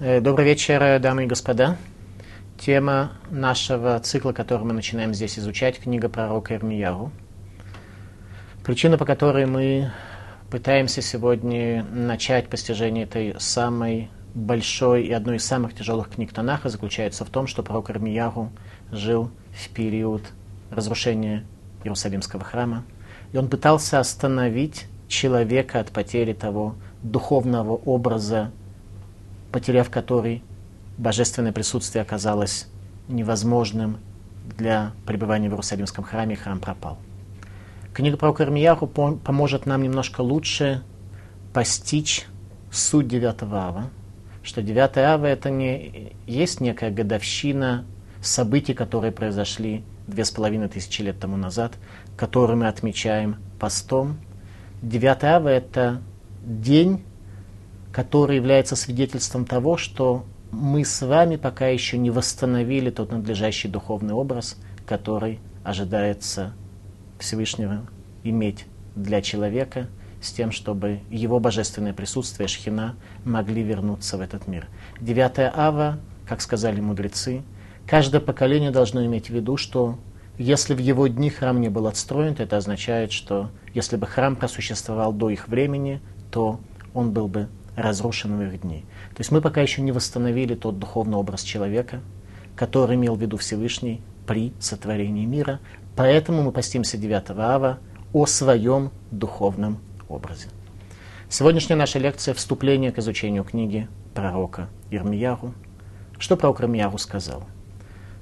Э, Добрый вечер, дамы и господа. Тема нашего цикла, который мы начинаем здесь изучать, книга пророка Ирмияру. Причина, по которой мы пытаемся сегодня начать постижение этой самой большой и одной из самых тяжелых книг Танаха, заключается в том, что пророк Ирмияру жил в период разрушения Иерусалимского храма, и он пытался остановить человека от потери того духовного образа, потеряв который божественное присутствие оказалось невозможным для пребывания в Иерусалимском храме, храм пропал. Книга про Кармияху поможет нам немножко лучше постичь суть 9 ава, что 9 ава это не есть некая годовщина событий, которые произошли две с половиной тысячи лет тому назад, которые мы отмечаем постом. 9 ава это день, который является свидетельством того, что мы с вами пока еще не восстановили тот надлежащий духовный образ, который ожидается Всевышнего иметь для человека, с тем, чтобы его божественное присутствие, Шхина, могли вернуться в этот мир. Девятая ава, как сказали мудрецы, каждое поколение должно иметь в виду, что если в его дни храм не был отстроен, то это означает, что если бы храм просуществовал до их времени, то он был бы разрушен в их дни. То есть мы пока еще не восстановили тот духовный образ человека, который имел в виду Всевышний при сотворении мира. Поэтому мы постимся 9 ава о своем духовном образе. Сегодняшняя наша лекция – вступление к изучению книги пророка Ирмияру. Что пророк Ирмияру сказал?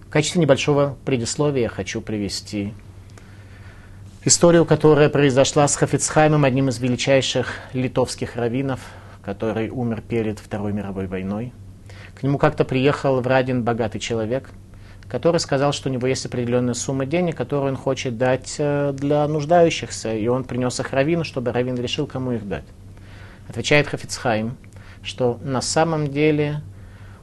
В качестве небольшого предисловия я хочу привести историю, которая произошла с Хафицхаймом, одним из величайших литовских раввинов – который умер перед Второй мировой войной. К нему как-то приехал в Радин богатый человек, который сказал, что у него есть определенная сумма денег, которую он хочет дать э, для нуждающихся, и он принес их Равину, чтобы Равин решил, кому их дать. Отвечает Хафицхайм, что на самом деле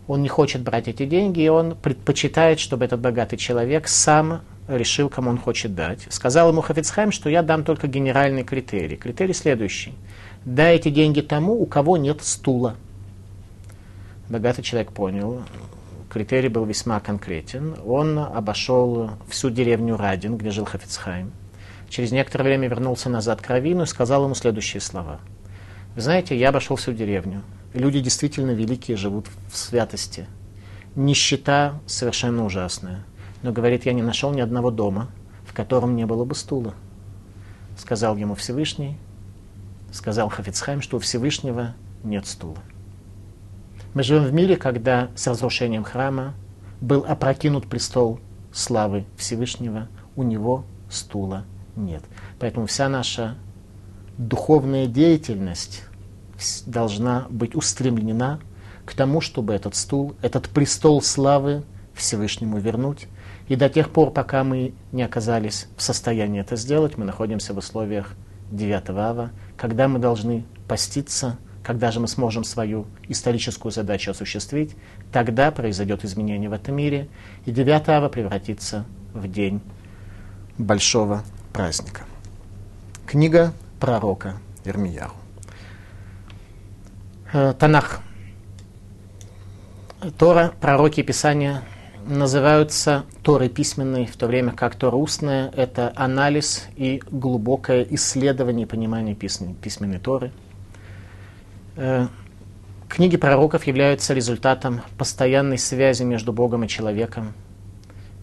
он не хочет брать эти деньги, и он предпочитает, чтобы этот богатый человек сам решил, кому он хочет дать. Сказал ему Хафицхайм, что я дам только генеральный критерий. Критерий следующий – дайте деньги тому, у кого нет стула. Богатый человек понял, критерий был весьма конкретен. Он обошел всю деревню Радин, где жил Хафицхайм. Через некоторое время вернулся назад к Равину и сказал ему следующие слова. Вы знаете, я обошел всю деревню. Люди действительно великие живут в святости. Нищета совершенно ужасная. Но, говорит, я не нашел ни одного дома, в котором не было бы стула. Сказал ему Всевышний, сказал Хафицхайм, что у Всевышнего нет стула. Мы живем в мире, когда с разрушением храма был опрокинут престол славы Всевышнего, у него стула нет. Поэтому вся наша духовная деятельность должна быть устремлена к тому, чтобы этот стул, этот престол славы Всевышнему вернуть. И до тех пор, пока мы не оказались в состоянии это сделать, мы находимся в условиях 9 ава, когда мы должны поститься, когда же мы сможем свою историческую задачу осуществить, тогда произойдет изменение в этом мире, и 9 ава превратится в день большого праздника. Книга пророка Ирмияру. Э, Танах. Тора, пророки Писания называются Торы письменные, в то время как Тора устная – это анализ и глубокое исследование и понимание письменной Торы. Э, книги пророков являются результатом постоянной связи между Богом и человеком,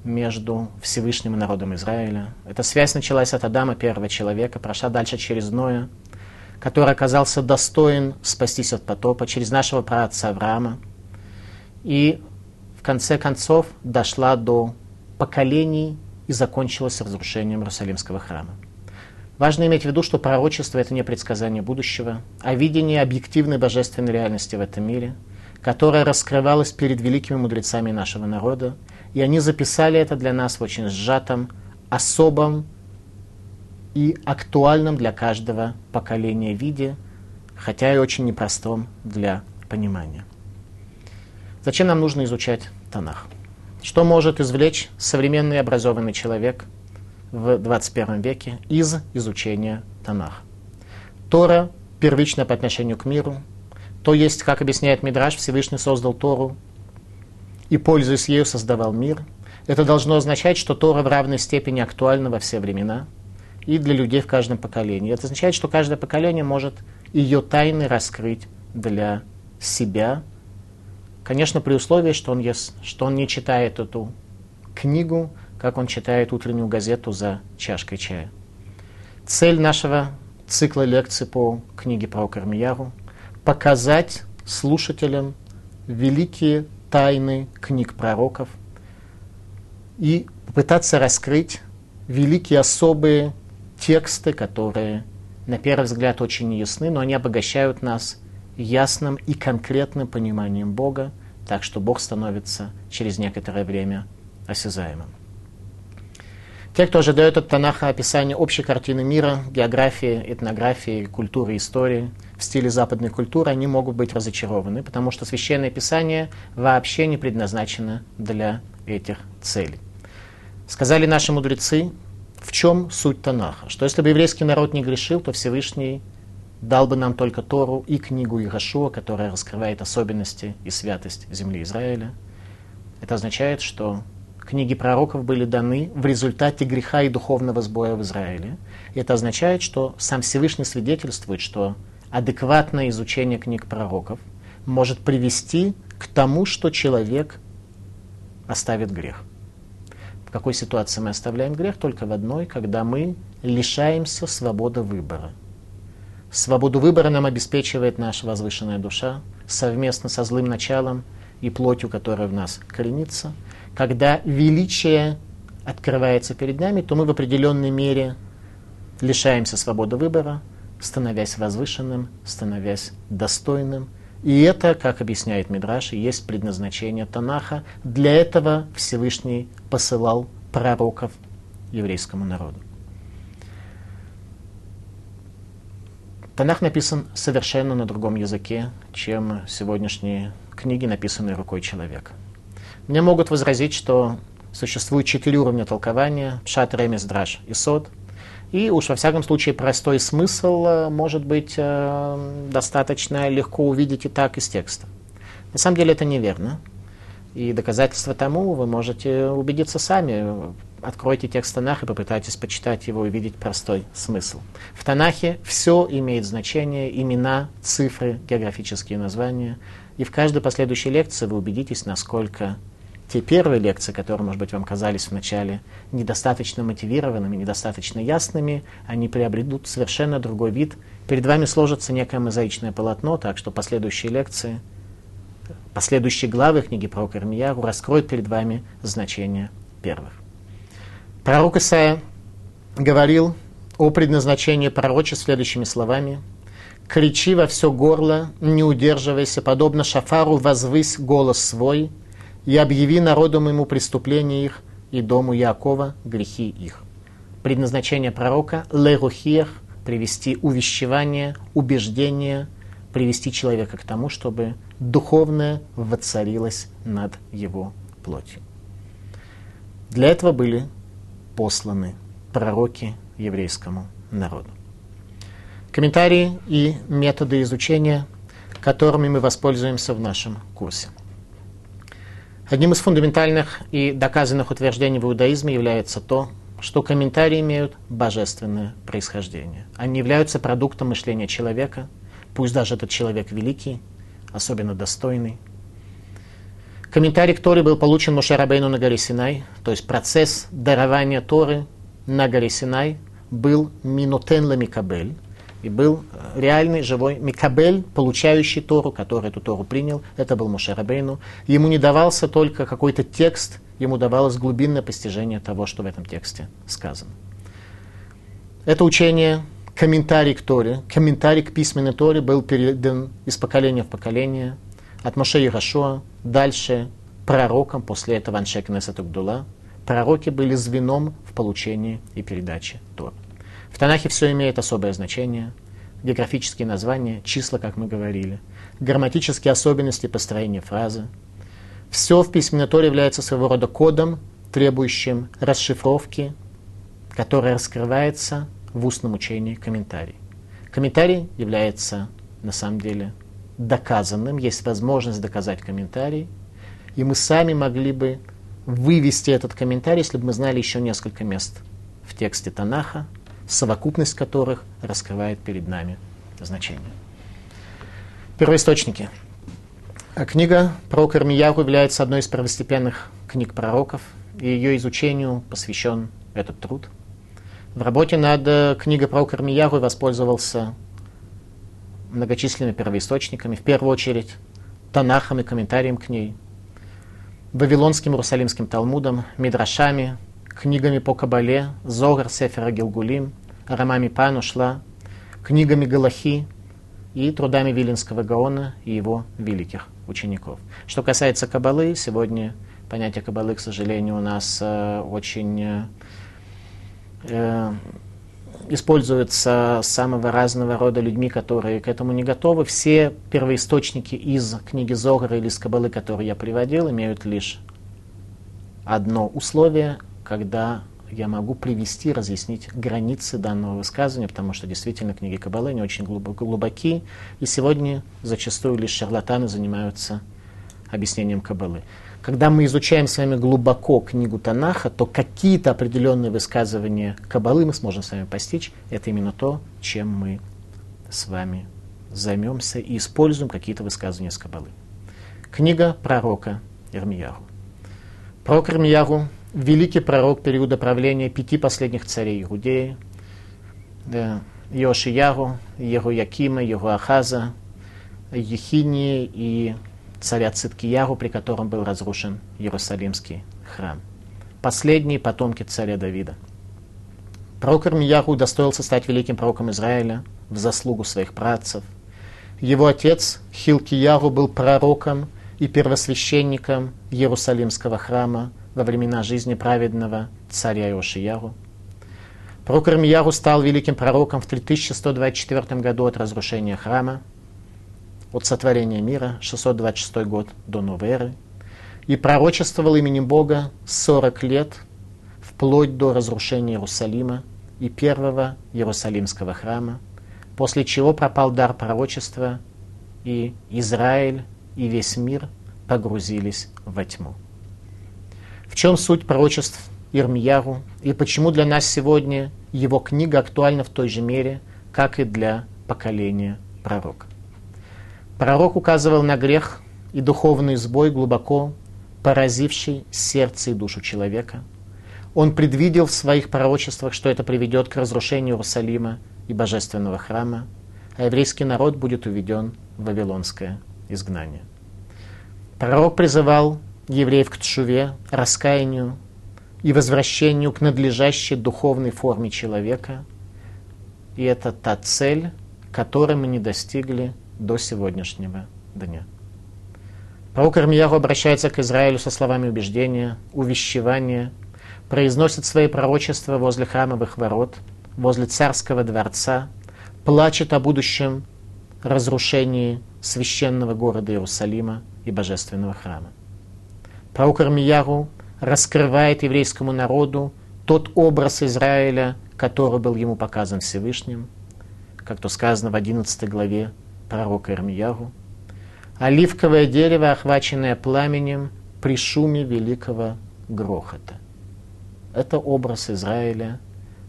между Всевышним и народом Израиля. Эта связь началась от Адама, первого человека, прошла дальше через Ноя, который оказался достоин спастись от потопа, через нашего праотца Авраама. И конце концов дошла до поколений и закончилась разрушением Иерусалимского храма. Важно иметь в виду, что пророчество – это не предсказание будущего, а видение объективной божественной реальности в этом мире, которая раскрывалась перед великими мудрецами нашего народа, и они записали это для нас в очень сжатом, особом и актуальном для каждого поколения виде, хотя и очень непростом для понимания. Зачем нам нужно изучать Танах? Что может извлечь современный образованный человек в 21 веке из изучения Танах? Тора первична по отношению к миру. То есть, как объясняет Мидраш, Всевышний создал Тору и, пользуясь ею, создавал мир. Это должно означать, что Тора в равной степени актуальна во все времена и для людей в каждом поколении. Это означает, что каждое поколение может ее тайны раскрыть для себя, конечно, при условии, что он, ест, что он не читает эту книгу, как он читает утреннюю газету за чашкой чая. Цель нашего цикла лекций по книге про Кармияру – показать слушателям великие тайны книг пророков и попытаться раскрыть великие особые тексты, которые на первый взгляд очень неясны, но они обогащают нас ясным и конкретным пониманием Бога, так что Бог становится через некоторое время осязаемым. Те, кто ожидает от Танаха описания общей картины мира, географии, этнографии, культуры, истории в стиле западной культуры, они могут быть разочарованы, потому что Священное Писание вообще не предназначено для этих целей. Сказали наши мудрецы, в чем суть Танаха? Что если бы еврейский народ не грешил, то Всевышний дал бы нам только Тору и книгу Ирашуа, которая раскрывает особенности и святость земли Израиля. Это означает, что книги пророков были даны в результате греха и духовного сбоя в Израиле. И это означает, что сам Всевышний свидетельствует, что адекватное изучение книг пророков может привести к тому, что человек оставит грех какой ситуации мы оставляем грех? Только в одной, когда мы лишаемся свободы выбора. Свободу выбора нам обеспечивает наша возвышенная душа совместно со злым началом и плотью, которая в нас коренится. Когда величие открывается перед нами, то мы в определенной мере лишаемся свободы выбора, становясь возвышенным, становясь достойным. И это, как объясняет Мидраш, и есть предназначение Танаха. Для этого Всевышний посылал пророков еврейскому народу. Танах написан совершенно на другом языке, чем сегодняшние книги, написанные рукой человека. Мне могут возразить, что существует четыре уровня толкования – Пшат, Ремес, Драш и Сод. И уж во всяком случае простой смысл э, может быть э, достаточно легко увидеть и так из текста. На самом деле это неверно. И доказательства тому вы можете убедиться сами. Откройте текст Танаха и попытайтесь почитать его и увидеть простой смысл. В Танахе все имеет значение, имена, цифры, географические названия. И в каждой последующей лекции вы убедитесь, насколько те первые лекции, которые, может быть, вам казались вначале недостаточно мотивированными, недостаточно ясными, они приобретут совершенно другой вид. Перед вами сложится некое мозаичное полотно, так что последующие лекции – Последующие главы книги про Кармияру раскроют перед вами значение первых. Пророк Исаия говорил о предназначении пророчеств следующими словами. «Кричи во все горло, не удерживайся, подобно шафару возвысь голос свой, и объяви народу моему преступления их, и дому Якова грехи их». Предназначение пророка – лерухиях – привести увещевание, убеждение, привести человека к тому, чтобы духовное воцарилось над его плотью. Для этого были посланы пророки еврейскому народу. Комментарии и методы изучения, которыми мы воспользуемся в нашем курсе. Одним из фундаментальных и доказанных утверждений в иудаизме является то, что комментарии имеют божественное происхождение. Они являются продуктом мышления человека, пусть даже этот человек великий, особенно достойный. Комментарий к Торе был получен Моше Рабейну на горе Синай, то есть процесс дарования Торы на горе Синай был минотен ла микабель, и был э, реальный живой Микабель, получающий Тору, который эту Тору принял, это был Моше Рабейну. Ему не давался только какой-то текст, ему давалось глубинное постижение того, что в этом тексте сказано. Это учение комментарий к Торе, комментарий к письменной Торе был передан из поколения в поколение, от Моше Ярошуа, дальше пророкам, после этого Аншекнеса Тугдула. Пророки были звеном в получении и передаче Торы. В Танахе все имеет особое значение. Географические названия, числа, как мы говорили, грамматические особенности построения фразы. Все в письменной Торе является своего рода кодом, требующим расшифровки, которая раскрывается в устном учении комментарий. Комментарий является на самом деле доказанным, есть возможность доказать комментарий, и мы сами могли бы вывести этот комментарий, если бы мы знали еще несколько мест в тексте Танаха, совокупность которых раскрывает перед нами значение. Первоисточники. А книга про Кармиягу является одной из первостепенных книг пророков, и ее изучению посвящен этот труд. В работе над э, книгой про Кармиягу воспользовался многочисленными первоисточниками, в первую очередь Танахом и комментарием к ней, Вавилонским Иерусалимским Талмудом, Мидрашами, книгами по Кабале, Зогар, Сефера Гилгулим, Рамами Панушла, книгами Галахи и трудами Вилинского Гаона и его великих учеников. Что касается Кабалы, сегодня понятие Кабалы, к сожалению, у нас э, очень э, используется самого разного рода людьми, которые к этому не готовы. Все первоисточники из книги Зогара или из Кабалы, которые я приводил, имеют лишь одно условие, когда я могу привести, разъяснить границы данного высказывания, потому что действительно книги Кабалы не очень глубоки, и сегодня зачастую лишь шарлатаны занимаются объяснением Кабалы. Когда мы изучаем с вами глубоко книгу Танаха, то какие-то определенные высказывания Кабалы мы сможем с вами постичь. Это именно то, чем мы с вами займемся и используем какие-то высказывания с Кабалы. Книга пророка Ирмияру. Пророк Ирмияру – великий пророк периода правления пяти последних царей Иудеи, да, Йошияру, Якима, Ахаза, Ехинии и царя Циткияру, при котором был разрушен Иерусалимский храм. Последние потомки царя Давида. Пророк Ирмияру удостоился стать великим пророком Израиля в заслугу своих працев. Его отец Хилкияру был пророком и первосвященником Иерусалимского храма во времена жизни праведного царя Иошияру. Пророк Ирмияру стал великим пророком в 3124 году от разрушения храма – от сотворения мира, 626 год до новой эры, и пророчествовал именем Бога 40 лет, вплоть до разрушения Иерусалима и первого Иерусалимского храма, после чего пропал дар пророчества, и Израиль и весь мир погрузились во тьму. В чем суть пророчеств Ирмияру и почему для нас сегодня его книга актуальна в той же мере, как и для поколения пророка? Пророк указывал на грех и духовный сбой, глубоко поразивший сердце и душу человека. Он предвидел в своих пророчествах, что это приведет к разрушению Иерусалима и божественного храма, а еврейский народ будет уведен в вавилонское изгнание. Пророк призывал евреев к тшуве, раскаянию и возвращению к надлежащей духовной форме человека. И это та цель, которой мы не достигли до сегодняшнего дня. Пророк Ирмияру обращается к Израилю со словами убеждения, увещевания, произносит свои пророчества возле храмовых ворот, возле царского дворца, плачет о будущем разрушении священного города Иерусалима и божественного храма. Пророк Ирмияру раскрывает еврейскому народу тот образ Израиля, который был ему показан Всевышним, как то сказано в 11 главе пророка Ирмиягу, оливковое дерево, охваченное пламенем при шуме великого грохота. Это образ Израиля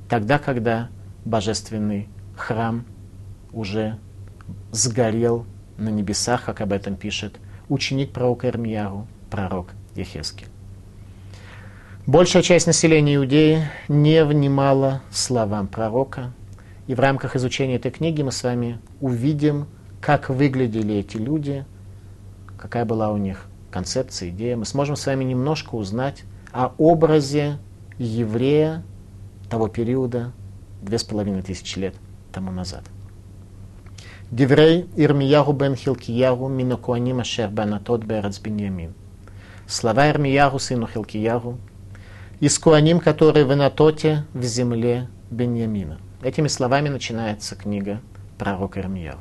тогда, когда божественный храм уже сгорел на небесах, как об этом пишет ученик пророка Ирмияру, пророк Ехескель. Большая часть населения Иудеи не внимала словам пророка, и в рамках изучения этой книги мы с вами увидим как выглядели эти люди, какая была у них концепция, идея. Мы сможем с вами немножко узнать о образе еврея того периода, две с половиной тысячи лет тому назад. Деврей Ирмияру бен Хилкияру минокуаним ашер банатот берец беньямин. Слова Ирмияру, сыну Хилкияру, из куаним, которые в Анатоте в земле Беньямина. Этими словами начинается книга пророка Ирмияру.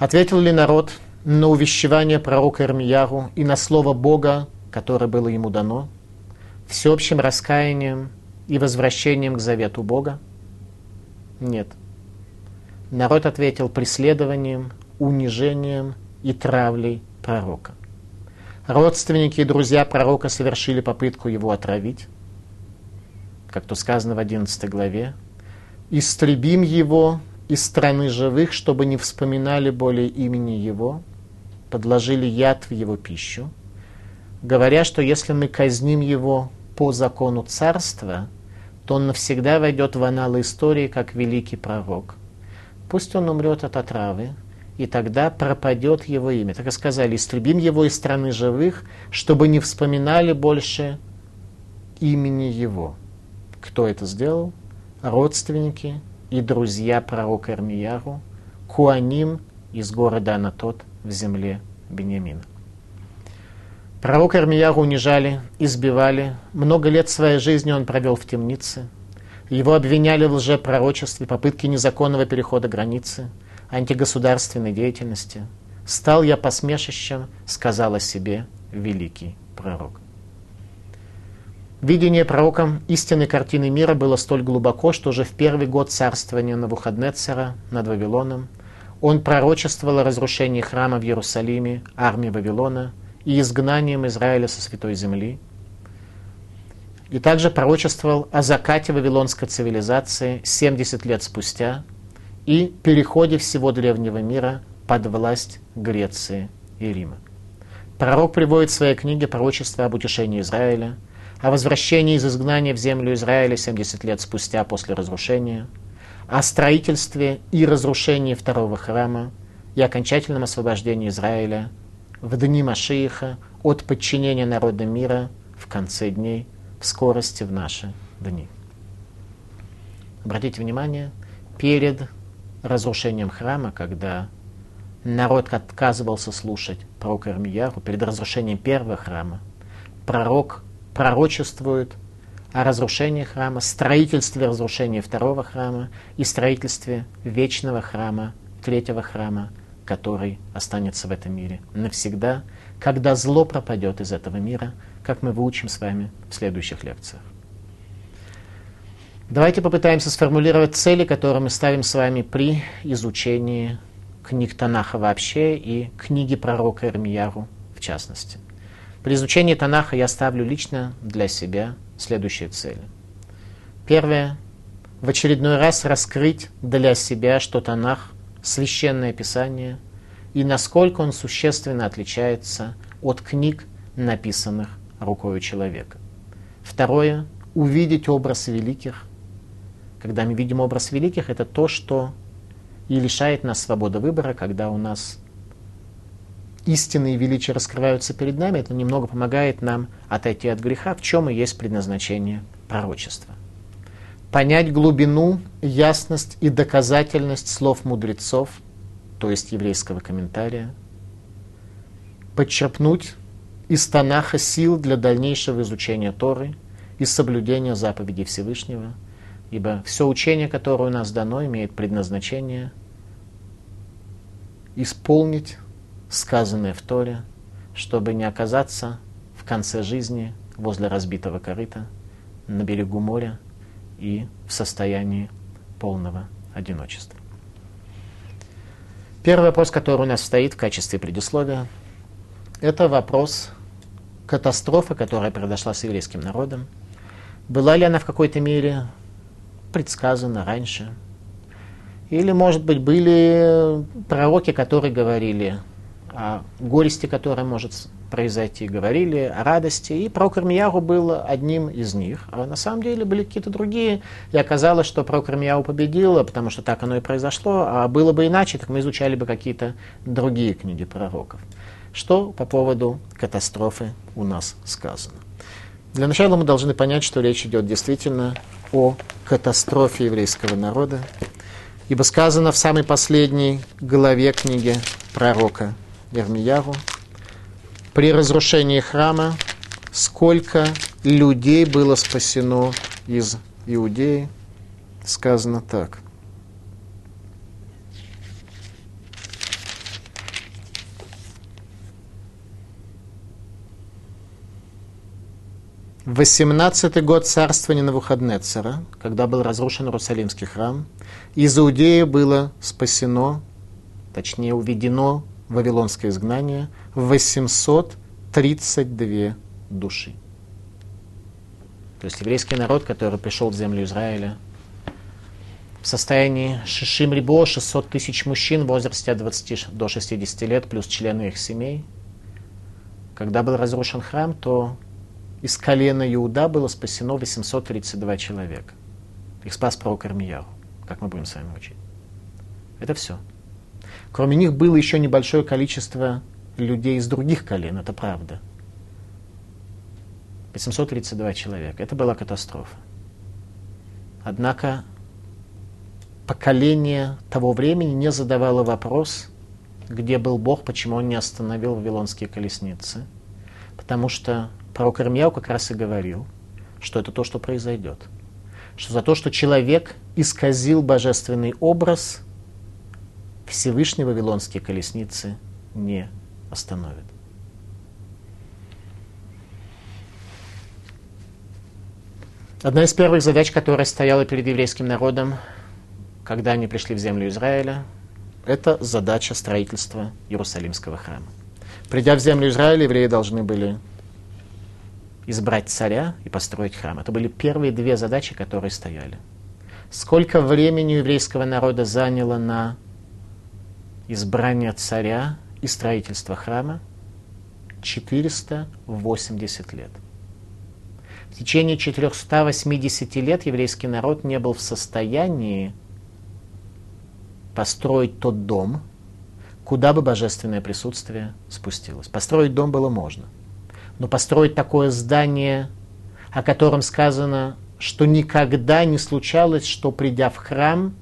Ответил ли народ на увещевание пророка Ирмияру и на слово Бога, которое было ему дано, всеобщим раскаянием и возвращением к завету Бога? Нет. Народ ответил преследованием, унижением и травлей пророка. Родственники и друзья пророка совершили попытку его отравить, как то сказано в 11 главе. «Истребим его из страны живых, чтобы не вспоминали более имени его, подложили яд в его пищу, говоря, что если мы казним его по закону царства, то он навсегда войдет в аналы истории как великий пророк. Пусть он умрет от отравы, и тогда пропадет его имя. Так и сказали, истребим его из страны живых, чтобы не вспоминали больше имени его. Кто это сделал? Родственники и друзья пророка Ирмияру, Куаним из города Анатот в земле Бениамина. Пророка Ирмияру унижали, избивали. Много лет своей жизни он провел в темнице. Его обвиняли в лжепророчестве, попытке незаконного перехода границы – антигосударственной деятельности. Стал я посмешищем, сказал о себе великий пророк. Видение пророком истинной картины мира было столь глубоко, что уже в первый год царствования Навуходнецера над Вавилоном он пророчествовал о разрушении храма в Иерусалиме, армии Вавилона и изгнанием Израиля со святой земли. И также пророчествовал о закате вавилонской цивилизации 70 лет спустя – и переходе всего древнего мира под власть Греции и Рима. Пророк приводит в своей книге пророчество об утешении Израиля, о возвращении из изгнания в землю Израиля 70 лет спустя после разрушения, о строительстве и разрушении второго храма и окончательном освобождении Израиля в дни Машииха от подчинения народа мира в конце дней, в скорости в наши дни. Обратите внимание, перед разрушением храма, когда народ отказывался слушать пророка Ирмияру, перед разрушением первого храма, пророк пророчествует о разрушении храма, строительстве разрушения второго храма и строительстве вечного храма, третьего храма, который останется в этом мире навсегда, когда зло пропадет из этого мира, как мы выучим с вами в следующих лекциях. Давайте попытаемся сформулировать цели, которые мы ставим с вами при изучении книг Танаха вообще и книги пророка Ирмияру в частности. При изучении Танаха я ставлю лично для себя следующие цели. Первое. В очередной раз раскрыть для себя, что Танах – священное писание, и насколько он существенно отличается от книг, написанных рукой человека. Второе. Увидеть образ великих, когда мы видим образ великих, это то, что и лишает нас свободы выбора, когда у нас истинные величия раскрываются перед нами, это немного помогает нам отойти от греха, в чем и есть предназначение пророчества. Понять глубину, ясность и доказательность слов мудрецов, то есть еврейского комментария, подчерпнуть из Танаха сил для дальнейшего изучения Торы и соблюдения заповедей Всевышнего – Ибо все учение, которое у нас дано, имеет предназначение исполнить сказанное в Торе, чтобы не оказаться в конце жизни возле разбитого корыта, на берегу моря и в состоянии полного одиночества. Первый вопрос, который у нас стоит в качестве предисловия, это вопрос катастрофы, которая произошла с еврейским народом. Была ли она в какой-то мере предсказано раньше. Или, может быть, были пророки, которые говорили о горести, которая может произойти, говорили о радости, и пророк Ирмияру был одним из них. А на самом деле были какие-то другие, и оказалось, что пророк Ирмияру победил, потому что так оно и произошло, а было бы иначе, так мы изучали бы какие-то другие книги пророков. Что по поводу катастрофы у нас сказано? Для начала мы должны понять, что речь идет действительно о катастрофе еврейского народа, ибо сказано в самой последней главе книги пророка Ермияру, при разрушении храма сколько людей было спасено из Иудеи, сказано так – В 18 год царствования Навуходнецера, когда был разрушен Иерусалимский храм, из Иудеи было спасено точнее уведено Вавилонское изгнание 832 души. То есть еврейский народ, который пришел в землю Израиля, в состоянии Шишим Рибо, 600 тысяч мужчин в возрасте от 20 до 60 лет, плюс члены их семей. Когда был разрушен храм, то из колена Иуда было спасено 832 человека. Их спас пророк Армияу, как мы будем с вами учить. Это все. Кроме них было еще небольшое количество людей из других колен, это правда. 832 человека. Это была катастрофа. Однако поколение того времени не задавало вопрос, где был Бог, почему он не остановил вавилонские колесницы. Потому что пророк Ирмияу как раз и говорил, что это то, что произойдет. Что за то, что человек исказил божественный образ, Всевышний вавилонские колесницы не остановит. Одна из первых задач, которая стояла перед еврейским народом, когда они пришли в землю Израиля, это задача строительства Иерусалимского храма. Придя в землю Израиля, евреи должны были избрать царя и построить храм. Это были первые две задачи, которые стояли. Сколько времени еврейского народа заняло на избрание царя и строительство храма? 480 лет. В течение 480 лет еврейский народ не был в состоянии построить тот дом, куда бы божественное присутствие спустилось. Построить дом было можно. Но построить такое здание, о котором сказано, что никогда не случалось, что придя в храм,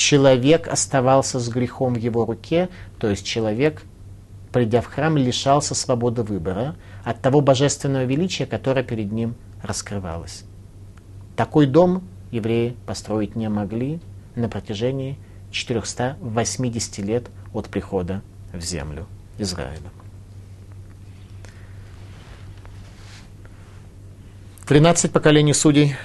человек оставался с грехом в его руке, то есть человек, придя в храм, лишался свободы выбора от того божественного величия, которое перед ним раскрывалось. Такой дом евреи построить не могли на протяжении 480 лет от прихода в землю Израиля. 13 поколений судей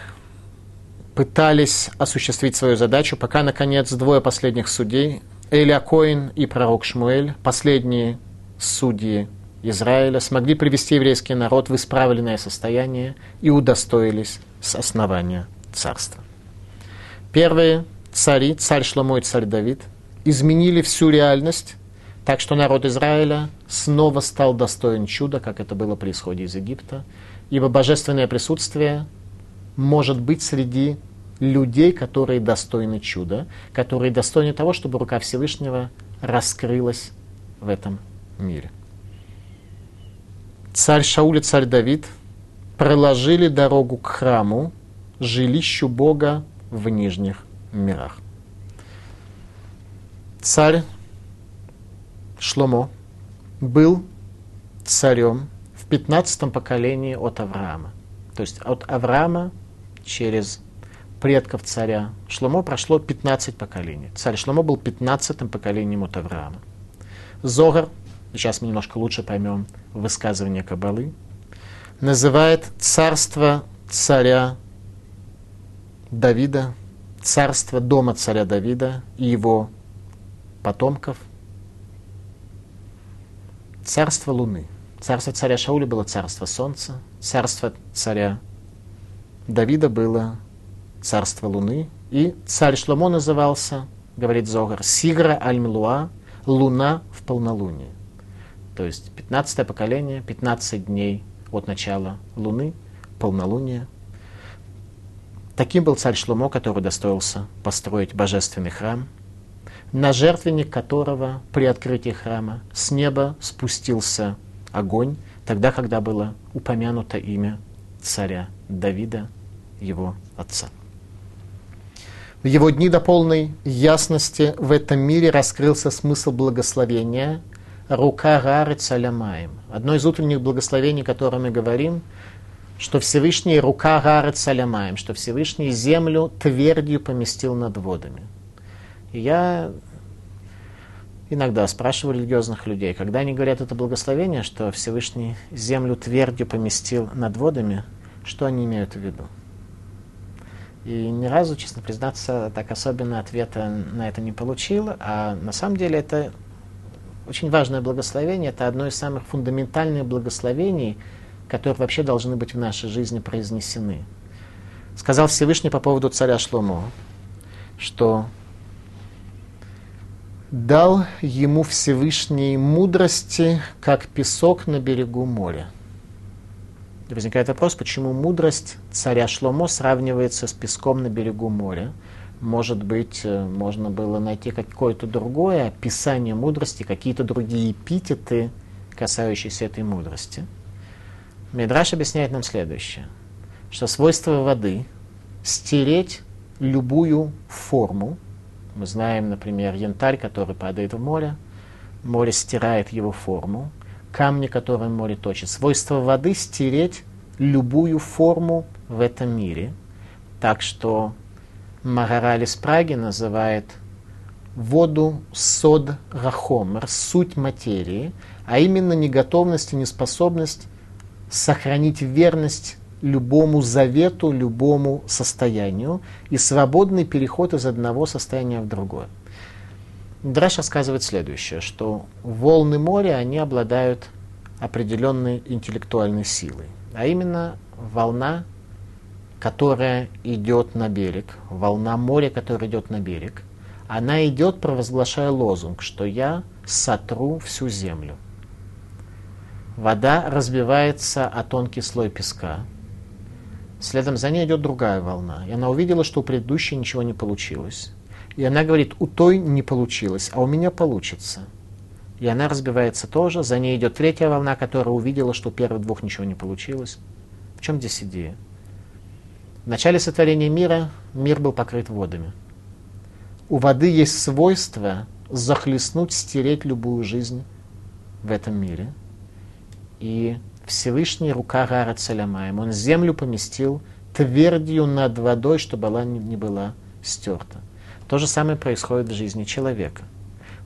пытались осуществить свою задачу, пока, наконец, двое последних судей, Эля Коин и пророк Шмуэль, последние судьи Израиля, смогли привести еврейский народ в исправленное состояние и удостоились с основания царства. Первые цари, царь Шломо и царь Давид, изменили всю реальность, так что народ Израиля снова стал достоин чуда, как это было при исходе из Египта, ибо божественное присутствие может быть среди людей, которые достойны чуда, которые достойны того, чтобы рука Всевышнего раскрылась в этом мире. Царь Шауль и царь Давид проложили дорогу к храму, жилищу Бога в нижних мирах. Царь Шломо был царем в 15 поколении от Авраама. То есть от Авраама через предков царя Шломо прошло 15 поколений. Царь Шломо был 15 поколением от Авраама. Зогар, сейчас мы немножко лучше поймем высказывание Кабалы, называет царство царя Давида царство дома царя Давида и его потомков, царство Луны. Царство царя Шауля было царство Солнца, царство царя Давида было царство Луны, и царь Шломо назывался, говорит Зогар, Сигра Аль-Милуа, Луна в полнолуние. То есть 15 поколение, 15 дней от начала Луны, полнолуния, Таким был царь Шломо, который достоился построить божественный храм, на жертвенник которого при открытии храма с неба спустился огонь, тогда, когда было упомянуто имя царя Давида, его отца. В его дни до полной ясности в этом мире раскрылся смысл благословения «Рука рары цалямаем». Одно из утренних благословений, о котором мы говорим – что Всевышний рука гары цалямаем, что Всевышний землю твердью поместил над водами. И я иногда спрашиваю религиозных людей, когда они говорят это благословение, что Всевышний землю твердью поместил над водами, что они имеют в виду? И ни разу, честно признаться, так особенно ответа на это не получил. А на самом деле это очень важное благословение. Это одно из самых фундаментальных благословений, которые вообще должны быть в нашей жизни произнесены. Сказал Всевышний по поводу царя Шломо, что дал ему Всевышний мудрости, как песок на берегу моря. Возникает вопрос, почему мудрость царя Шломо сравнивается с песком на берегу моря. Может быть, э, можно было найти какое-то другое описание мудрости, какие-то другие эпитеты, касающиеся этой мудрости. Медраш объясняет нам следующее, что свойство воды – стереть любую форму. Мы знаем, например, янтарь, который падает в море, море стирает его форму – камни, которые море точит. Свойство воды – стереть любую форму в этом мире. Так что Магараль из Праги называет воду сод рахомер, суть материи, а именно неготовность и неспособность сохранить верность любому завету, любому состоянию и свободный переход из одного состояния в другое. Драш рассказывает следующее, что волны моря, они обладают определенной интеллектуальной силой. А именно волна, которая идет на берег, волна моря, которая идет на берег, она идет, провозглашая лозунг, что я сотру всю землю. Вода разбивается о тонкий слой песка. Следом за ней идет другая волна. И она увидела, что у предыдущей ничего не получилось. И она говорит, у той не получилось, а у меня получится. И она разбивается тоже. За ней идет третья волна, которая увидела, что у первых двух ничего не получилось. В чем здесь идея? В начале сотворения мира мир был покрыт водами. У воды есть свойство захлестнуть, стереть любую жизнь в этом мире. И Всевышний рука Гара Целямаем, он землю поместил твердью над водой, чтобы она не была стерта. То же самое происходит в жизни человека.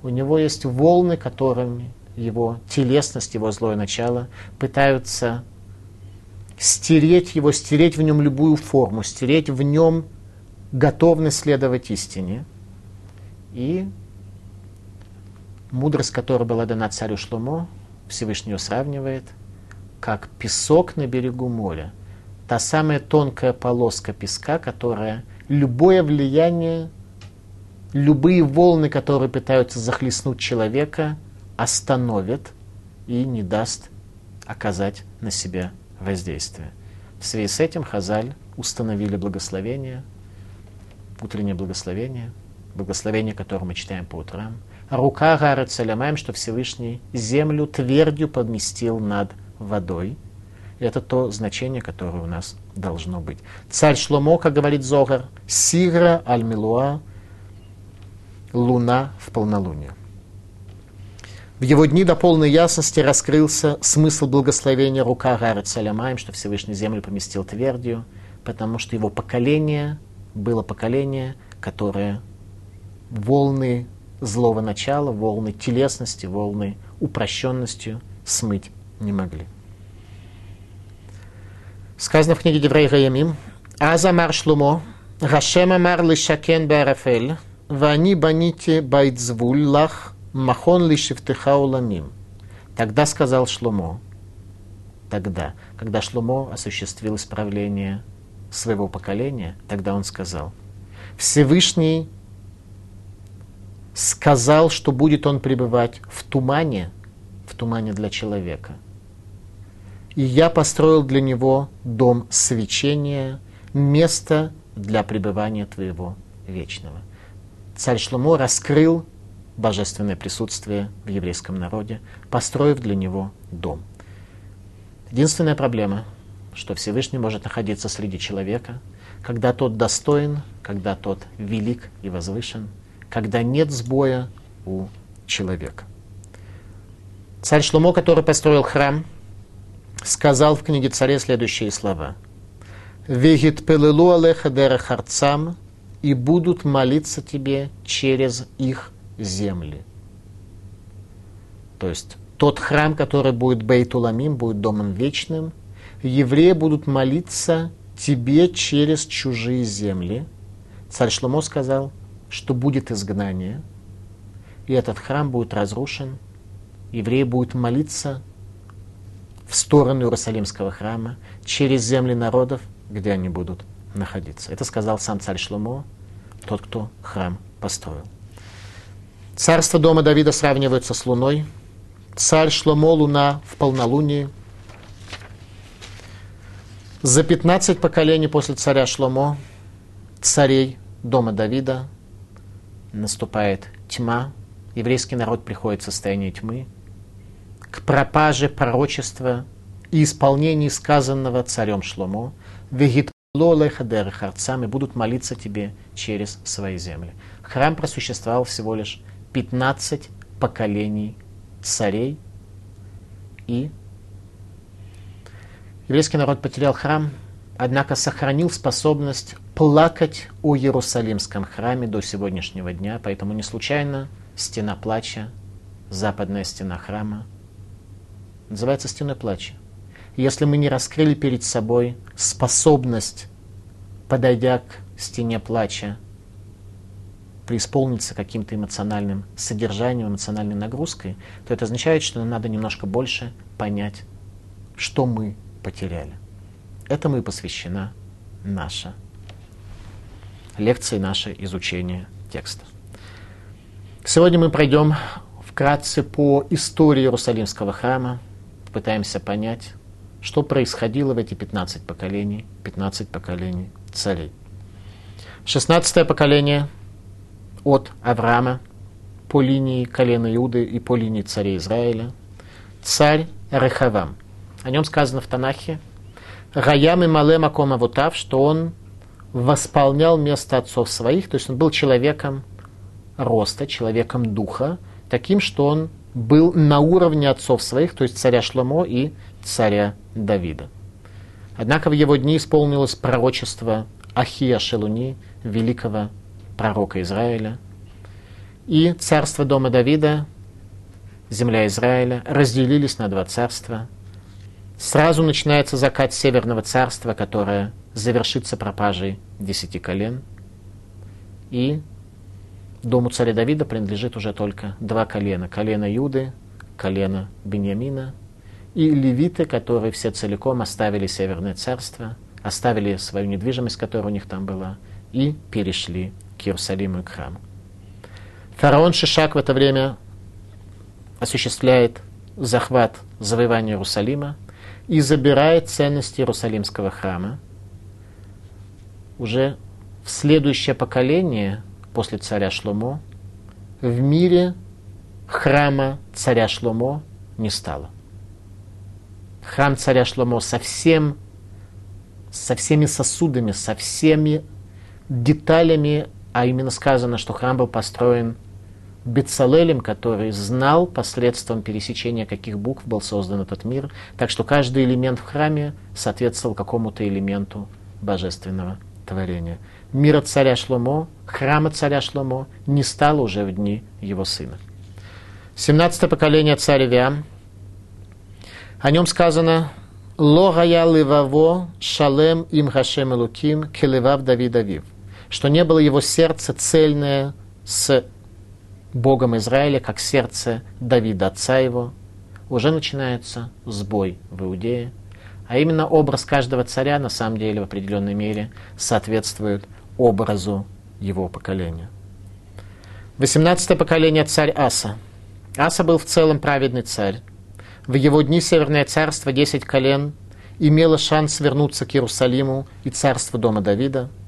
У него есть волны, которыми его телесность, его злое начало пытаются стереть его, стереть в нем любую форму, стереть в нем готовность следовать истине. И мудрость, которая была дана царю Шломо, Всевышний ее сравнивает, как песок на берегу моря. Та самая тонкая полоска песка, которая любое влияние любые волны, которые пытаются захлестнуть человека, остановит и не даст оказать на себя воздействие. В связи с этим Хазаль установили благословение, утреннее благословение, благословение, которое мы читаем по утрам. Рука Гара Целямаем, что Всевышний землю твердью поместил над водой. Это то значение, которое у нас должно быть. Царь Шломо, говорит Зогар, Сигра Аль-Милуа, луна в полнолуние. В его дни до полной ясности раскрылся смысл благословения рука Гара Салямаем, что Всевышний землю поместил твердью, потому что его поколение было поколение, которое волны злого начала, волны телесности, волны упрощенностью смыть не могли. Сказано в книге Деврей Гаямим, Азамар Шлумо, Гашема Мар Лишакен Беарафель, Вани баните байдзвуль лах махон лишевтыха уламим. Тогда сказал Шломо, тогда, когда Шломо осуществил исправление своего поколения, тогда он сказал, Всевышний сказал, что будет он пребывать в тумане, в тумане для человека. И я построил для него дом свечения, место для пребывания твоего вечного царь Шломо раскрыл божественное присутствие в еврейском народе, построив для него дом. Единственная проблема, что Всевышний может находиться среди человека, когда тот достоин, когда тот велик и возвышен, когда нет сбоя у человека. Царь Шломо, который построил храм, сказал в книге царя следующие слова. «Вегит пелелу алеха харцам и будут молиться тебе через их земли. То есть тот храм, который будет Бейтуламим, будет домом вечным, евреи будут молиться тебе через чужие земли. Царь Шломо сказал, что будет изгнание, и этот храм будет разрушен, евреи будут молиться в сторону Иерусалимского храма, через земли народов, где они будут находиться. Это сказал сам царь Шломо, тот, кто храм построил. Царство дома Давида сравнивается с луной. Царь Шломо – луна в полнолунии. За 15 поколений после царя Шломо, царей дома Давида, наступает тьма. Еврейский народ приходит в состояние тьмы к пропаже пророчества и исполнению сказанного царем Шломо. Вегит и будут молиться тебе через свои земли. Храм просуществовал всего лишь 15 поколений царей и еврейский народ потерял храм, однако сохранил способность плакать о Иерусалимском храме до сегодняшнего дня, поэтому не случайно стена плача, западная стена храма, называется стеной плача. Если мы не раскрыли перед собой способность, подойдя к стене плача, преисполниться каким-то эмоциональным содержанием, эмоциональной нагрузкой, то это означает, что нам надо немножко больше понять, что мы потеряли. Этому и посвящена наша лекция, наше изучение текста. Сегодня мы пройдем вкратце по истории Иерусалимского храма, попытаемся понять, что происходило в эти 15 поколений, 15 поколений царей. 16 поколение – от Авраама по линии колена Иуды и по линии царя Израиля, царь Рехавам. О нем сказано в Танахе, Раям и Мале Макома Вутав, что он восполнял место отцов своих, то есть он был человеком роста, человеком духа, таким, что он был на уровне отцов своих, то есть царя Шломо и Давида. Однако в его дни исполнилось пророчество Ахия Шелуни, великого пророка Израиля. И царство дома Давида, земля Израиля, разделились на два царства. Сразу начинается закат Северного царства, которое завершится пропажей десяти колен. И дому царя Давида принадлежит уже только два колена. Колено Юды, колено Беньямина и левиты, которые все целиком оставили Северное царство, оставили свою недвижимость, которая у них там была, и перешли к Иерусалиму и к храму. Фараон Шишак в это время осуществляет захват, завоевания Иерусалима и забирает ценности Иерусалимского храма. Уже в следующее поколение после царя Шломо в мире храма царя Шломо не стало. Храм царя Шломо совсем со всеми сосудами, со всеми деталями а именно сказано, что храм был построен Бецалелем, который знал посредством пересечения каких букв был создан этот мир, так что каждый элемент в храме соответствовал какому-то элементу божественного творения. Мира царя Шломо, храма царя Шломо не стало уже в дни его сына. 17 поколение царя Виам. О нем сказано «Логая леваво шалем им хашем элуким келевав Давид Авив» что не было его сердце цельное с Богом Израиля, как сердце Давида, отца его, уже начинается сбой в Иудее. А именно образ каждого царя на самом деле в определенной мере соответствует образу его поколения. 18 поколение царь Аса. Аса был в целом праведный царь. В его дни Северное царство, 10 колен, имело шанс вернуться к Иерусалиму и царству дома Давида –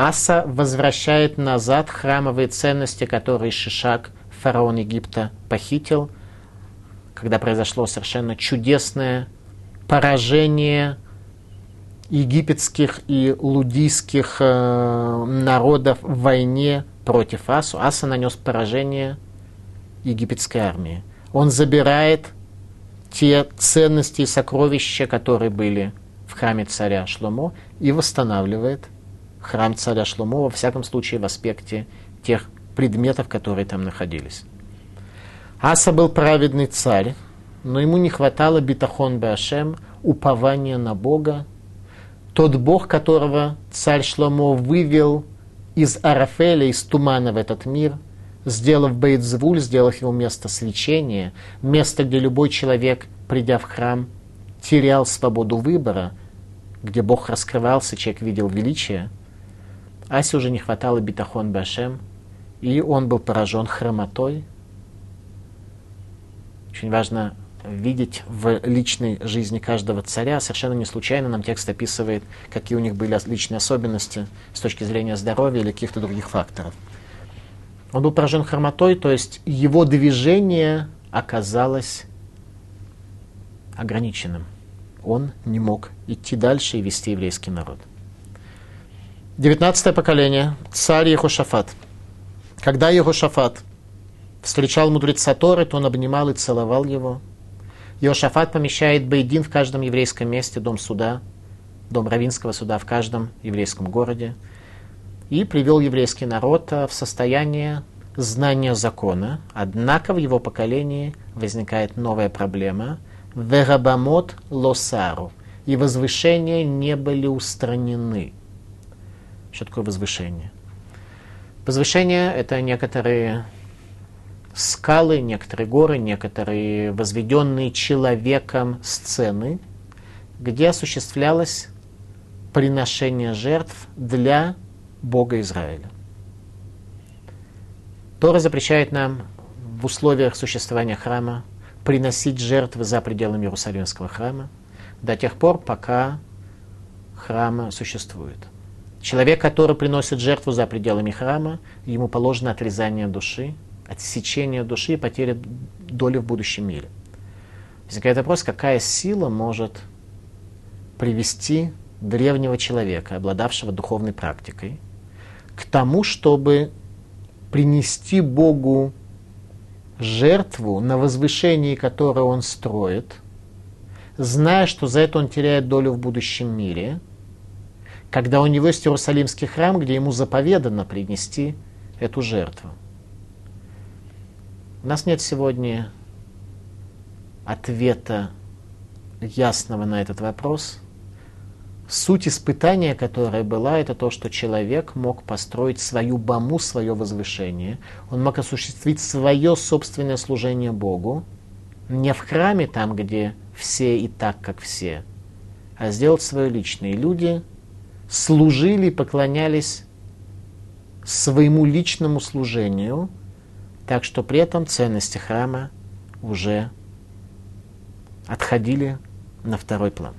Аса возвращает назад храмовые ценности, которые Шишак, фараон Египта, похитил, когда произошло совершенно чудесное поражение египетских и лудийских э, народов в войне против Асу. Аса нанес поражение египетской армии. Он забирает те ценности и сокровища, которые были в храме царя Шломо, и восстанавливает храм царя Шломо, во всяком случае в аспекте тех предметов, которые там находились. Аса был праведный царь, но ему не хватало битахон башем, упования на Бога, тот Бог, которого царь Шломо вывел из Арафеля, из тумана в этот мир, сделав Бейдзвуль, сделав его место свечения, место, где любой человек, придя в храм, терял свободу выбора, где Бог раскрывался, человек видел величие, Асе уже не хватало битахон Башем, и он был поражен хромотой. Очень важно видеть в личной жизни каждого царя. Совершенно не случайно нам текст описывает, какие у них были личные особенности с точки зрения здоровья или каких-то других факторов. Он был поражен хромотой, то есть его движение оказалось ограниченным. Он не мог идти дальше и вести еврейский народ. Девятнадцатое поколение, царь Ехошафат. Когда Ехошафат встречал мудреца Торы, то он обнимал и целовал его. Ехошафат помещает Бейдин в каждом еврейском месте, дом суда, дом равинского суда в каждом еврейском городе. И привел еврейский народ в состояние знания закона. Однако в его поколении возникает новая проблема. Верабамот лосару. И возвышения не были устранены. Что такое возвышение? Возвышение – это некоторые скалы, некоторые горы, некоторые возведенные человеком сцены, где осуществлялось приношение жертв для Бога Израиля. Тора запрещает нам в условиях существования храма приносить жертвы за пределами Иерусалимского храма до тех пор, пока храма существует. Человек, который приносит жертву за пределами храма, ему положено отрезание души, отсечение души и потеря доли в будущем мире. Возникает вопрос, какая сила может привести древнего человека, обладавшего духовной практикой, к тому, чтобы принести Богу жертву, на возвышении которой он строит, зная, что за это он теряет долю в будущем мире – когда у него есть Иерусалимский храм, где ему заповедано принести эту жертву. У нас нет сегодня ответа ясного на этот вопрос. Суть испытания, которое была, это то, что человек мог построить свою баму, свое возвышение. Он мог осуществить свое собственное служение Богу, не в храме, там, где все и так, как все, а сделать свое личное. И люди служили, поклонялись своему личному служению, так что при этом ценности храма уже отходили на второй план.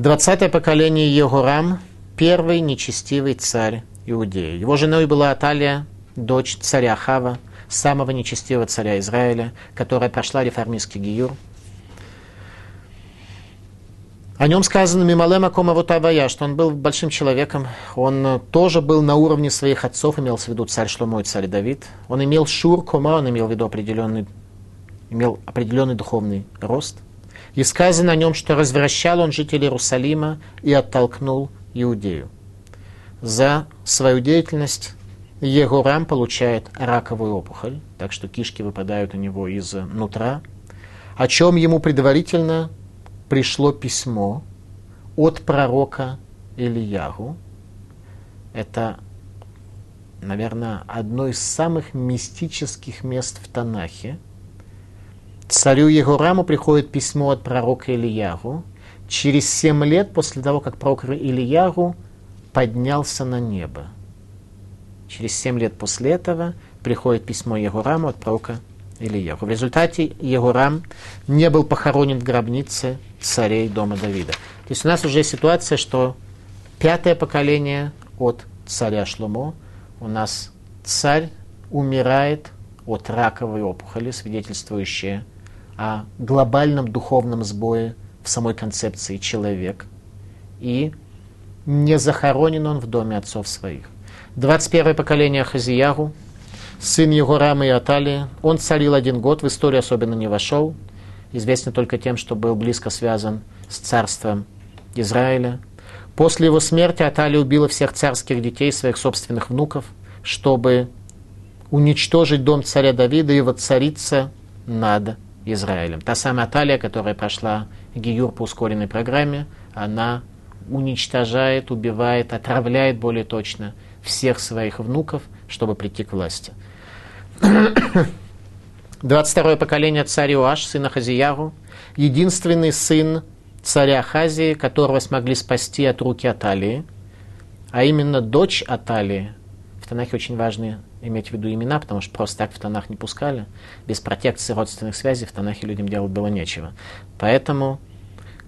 Двадцатое поколение Егорам, первый нечестивый царь Иудеи. Его женой была Аталия, дочь царя Хава, самого нечестивого царя Израиля, которая прошла реформистский гиюр – о нем сказано Мималема Комавутавая, что он был большим человеком. Он тоже был на уровне своих отцов, имелся в виду царь Шломо и царь Давид. Он имел шур кома, он имел в виду определенный, имел определенный духовный рост. И сказано о нем, что развращал он жителей Иерусалима и оттолкнул Иудею. За свою деятельность Егорам получает раковую опухоль, так что кишки выпадают у него из нутра, о чем ему предварительно пришло письмо от пророка Ильягу. Это, наверное, одно из самых мистических мест в Танахе. Царю Егораму приходит письмо от пророка Ильягу. Через семь лет после того, как пророк Ильягу поднялся на небо. Через семь лет после этого приходит письмо Егораму от пророка Ильяху. В результате Егорам не был похоронен в гробнице царей дома Давида. То есть у нас уже ситуация, что пятое поколение от царя Шломо, у нас царь умирает от раковой опухоли, свидетельствующая о глобальном духовном сбое в самой концепции человек. И не захоронен он в доме отцов своих. 21 поколение Хазиягу, сын Егорама и Аталии. Он царил один год, в историю особенно не вошел. Известен только тем, что был близко связан с царством Израиля. После его смерти Аталия убила всех царских детей, своих собственных внуков, чтобы уничтожить дом царя Давида и воцариться над Израилем. Та самая Аталия, которая прошла Гиюр по ускоренной программе, она уничтожает, убивает, отравляет более точно всех своих внуков, чтобы прийти к власти. 22 поколение царя Иоаш, сына Хазияру, единственный сын царя Хазии, которого смогли спасти от руки Аталии, а именно дочь Аталии. В Танахе очень важно иметь в виду имена, потому что просто так в Танах не пускали. Без протекции родственных связей в Танахе людям делать было нечего. Поэтому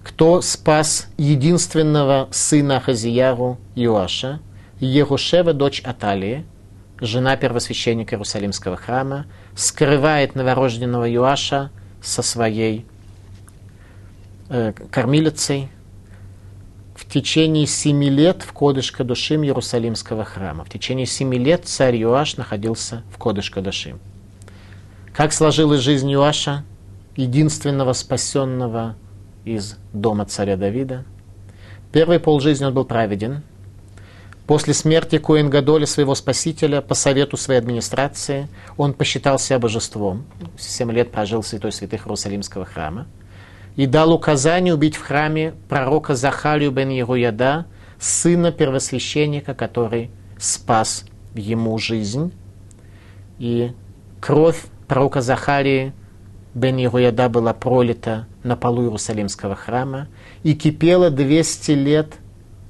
кто спас единственного сына Хазияру Иоаша, Егушева, дочь Аталии, жена первосвященника Иерусалимского храма, скрывает новорожденного Юаша со своей э, кормилицей течение семи лет в Кодыш Кадушим Иерусалимского храма. В течение семи лет царь Юаш находился в Кодыш Кадушим. Как сложилась жизнь Юаша, единственного спасенного из дома царя Давида? Первый полжизни он был праведен – После смерти Коэн Гадоля, своего спасителя, по совету своей администрации, он посчитал себя божеством. Семь лет прожил святой святых Иерусалимского храма. И дал указание убить в храме пророка Захарию бен Еруяда, сына первосвященника, который спас ему жизнь. И кровь пророка Захарии бен Еруяда была пролита на полу Иерусалимского храма и кипела 200 лет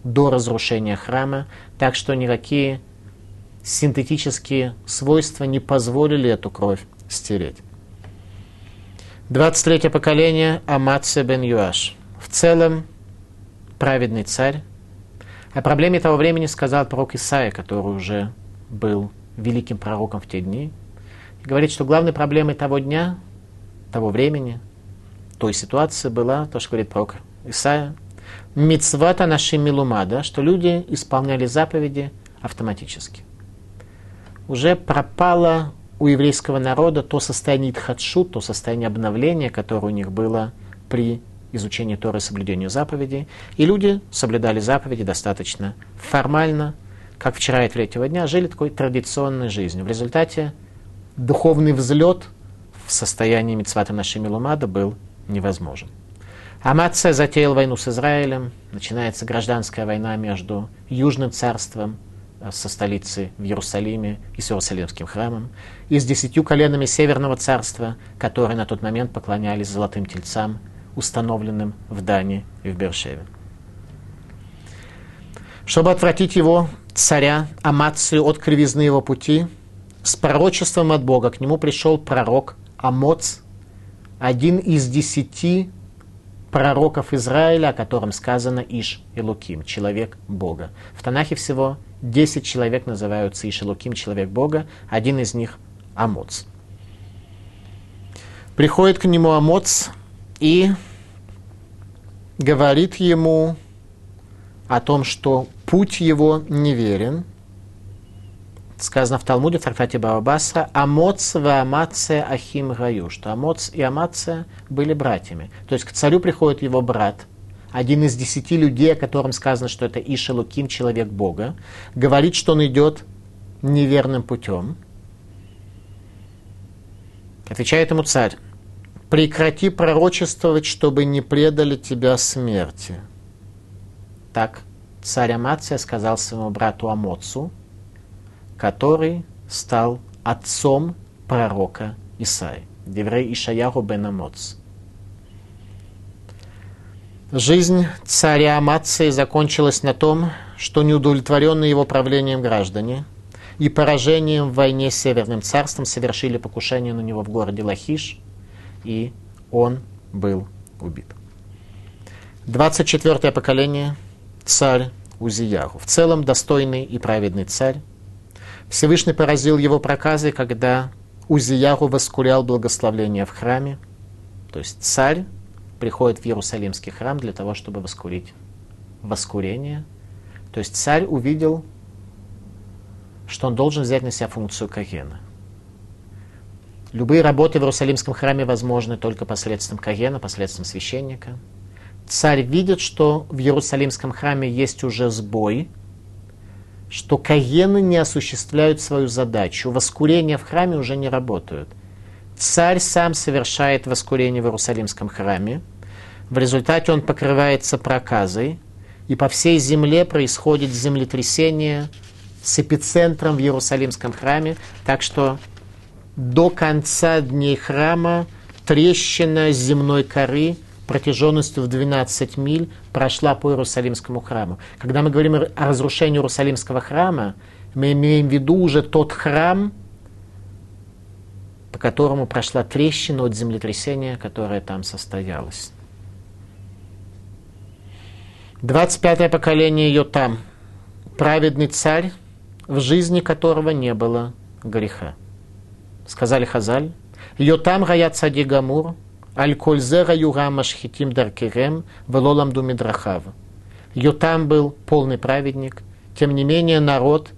до разрушения храма, так что никакие синтетические свойства не позволили эту кровь стереть. 23 поколение Аматсе бен Юаш. В целом праведный царь. О проблеме того времени сказал пророк Исаия, который уже был великим пророком в те дни. И говорит, что главной проблемой того дня, того времени, той ситуации была, то, что говорит пророк Исаия, мицвата наши милумада, что люди исполняли заповеди автоматически. Уже пропало у еврейского народа то состояние тхатшу, то состояние обновления, которое у них было при изучении Торы соблюдению заповедей. И люди соблюдали заповеди достаточно формально, как вчера и третьего дня, жили такой традиционной жизнью. В результате духовный взлет в состоянии мицвата нашей милумада был невозможен. Амация затеял войну с Израилем. Начинается гражданская война между Южным царством со столицей в Иерусалиме и с Иерусалимским храмом, и с десятью коленами Северного царства, которые на тот момент поклонялись золотым тельцам, установленным в Дане и в Бершеве. Чтобы отвратить его, царя, Амацию от кривизны его пути, с пророчеством от Бога к нему пришел пророк Амоц, один из десяти пророков Израиля, о котором сказано Иш и Луким, человек Бога. В Танахе всего 10 человек называются Иш и Луким, человек Бога, один из них Амоц. Приходит к нему Амоц и говорит ему о том, что путь его неверен – сказано в Талмуде, в трактате Бабаса, Амоц в Амаце Ахим Гаю, что Амоц и Амаце были братьями. То есть к царю приходит его брат, один из десяти людей, о котором сказано, что это Ишелуким, человек Бога, говорит, что он идет неверным путем. Отвечает ему царь, прекрати пророчествовать, чтобы не предали тебя смерти. Так царь Амация сказал своему брату Амоцу, который стал отцом пророка Исаи. Деврей Ишаяху бен Амоц. Жизнь царя Амации закончилась на том, что неудовлетворенные его правлением граждане и поражением в войне с Северным царством совершили покушение на него в городе Лахиш, и он был убит. 24 поколение царь Узияру. В целом достойный и праведный царь, Всевышний поразил его проказы, когда Узияру воскурял благословление в храме. То есть царь приходит в Иерусалимский храм для того, чтобы воскурить воскурение. То есть царь увидел, что он должен взять на себя функцию Кагена. Любые работы в Иерусалимском храме возможны только посредством Кагена, посредством священника. Царь видит, что в Иерусалимском храме есть уже сбой – что каены не осуществляют свою задачу. Воскурения в храме уже не работают. Царь сам совершает воскурение в Иерусалимском храме. В результате он покрывается проказой. и по всей земле происходит землетрясение с эпицентром в Иерусалимском храме, так что до конца дней храма трещина земной коры протяженностью в 12 миль прошла по Иерусалимскому храму. Когда мы говорим о разрушении Иерусалимского храма, мы имеем в виду уже тот храм, по которому прошла трещина от землетрясения, которое там состоялось. 25-е поколение ее там, праведный царь, в жизни которого не было греха. Сказали Хазаль, Йотам гаят цади гамур, аль кользе гаюга машхитим даркерем, велолам думидрахав. Йотам был полный праведник, тем не менее народ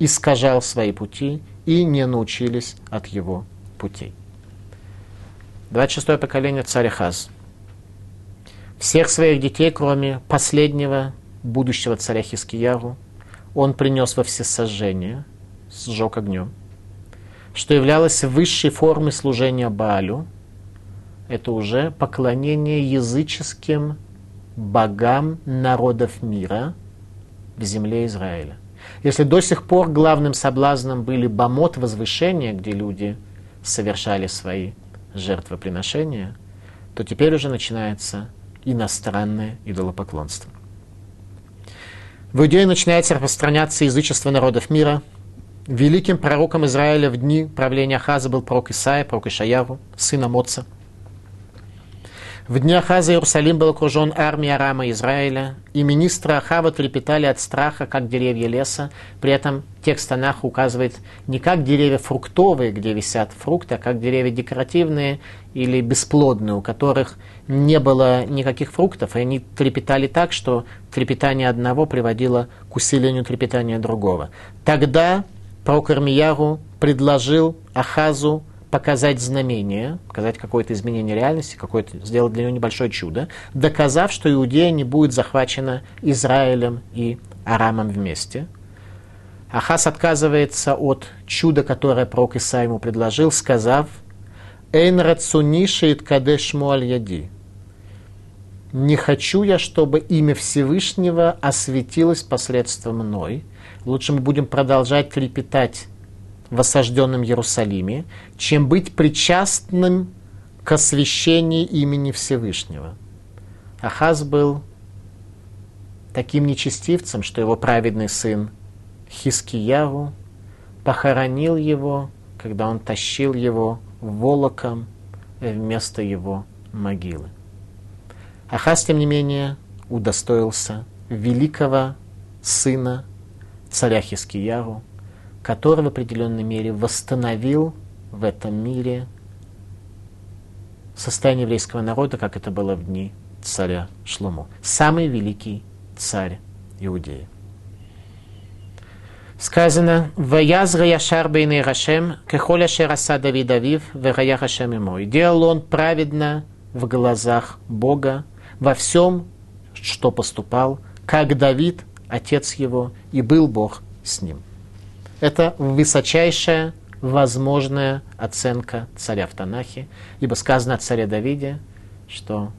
искажал свои пути и не научились от его путей. 26 поколение царя Хаз. Всех своих детей, кроме последнего будущего царя Хискияру, он принес во всесожжение, сжег огнем, что являлось высшей формой служения Баалю. Это уже поклонение языческим богам народов мира в земле Израиля. Если до сих пор главным соблазном были бомот возвышения, где люди совершали свои жертвоприношения, то теперь уже начинается иностранное идолопоклонство. В Иудее начинается распространяться язычество народов мира. Великим пророком Израиля в дни правления Хаза был пророк Исаия, пророк Ишаяру, сына Моца – в дни Ахаза Иерусалим был окружен армией Арама Израиля, и министры Ахава трепетали от страха, как деревья леса. При этом текст Танаха указывает не как деревья фруктовые, где висят фрукты, а как деревья декоративные или бесплодные, у которых не было никаких фруктов, и они трепетали так, что трепетание одного приводило к усилению трепетания другого. Тогда пророк Ирмияру предложил Ахазу показать знамение, показать какое-то изменение реальности, какое-то, сделать для него небольшое чудо, доказав, что Иудея не будет захвачена Израилем и Арамом вместе. Ахас отказывается от чуда, которое пророк Иса ему предложил, сказав, «Эйн рацунишит кадеш яди». «Не хочу я, чтобы имя Всевышнего осветилось посредством мной. Лучше мы будем продолжать трепетать в осажденном Иерусалиме, чем быть причастным к освящению имени Всевышнего. Ахаз был таким нечестивцем, что его праведный сын Хискияву похоронил его, когда он тащил его волоком вместо его могилы. Ахаз, тем не менее, удостоился великого сына царя Хискияру, который в определенной мере восстановил в этом мире состояние еврейского народа, как это было в дни царя Шлому. Самый великий царь Иудеи. Сказано, «Ваязра яшар бейней Рашем, кехоля шераса Давид Авив, вегая Рашем ему». И делал он праведно в глазах Бога во всем, что поступал, как Давид, отец его, и был Бог с ним. Это высочайшая возможная оценка царя в Танахе, ибо сказано о царе Давиде, что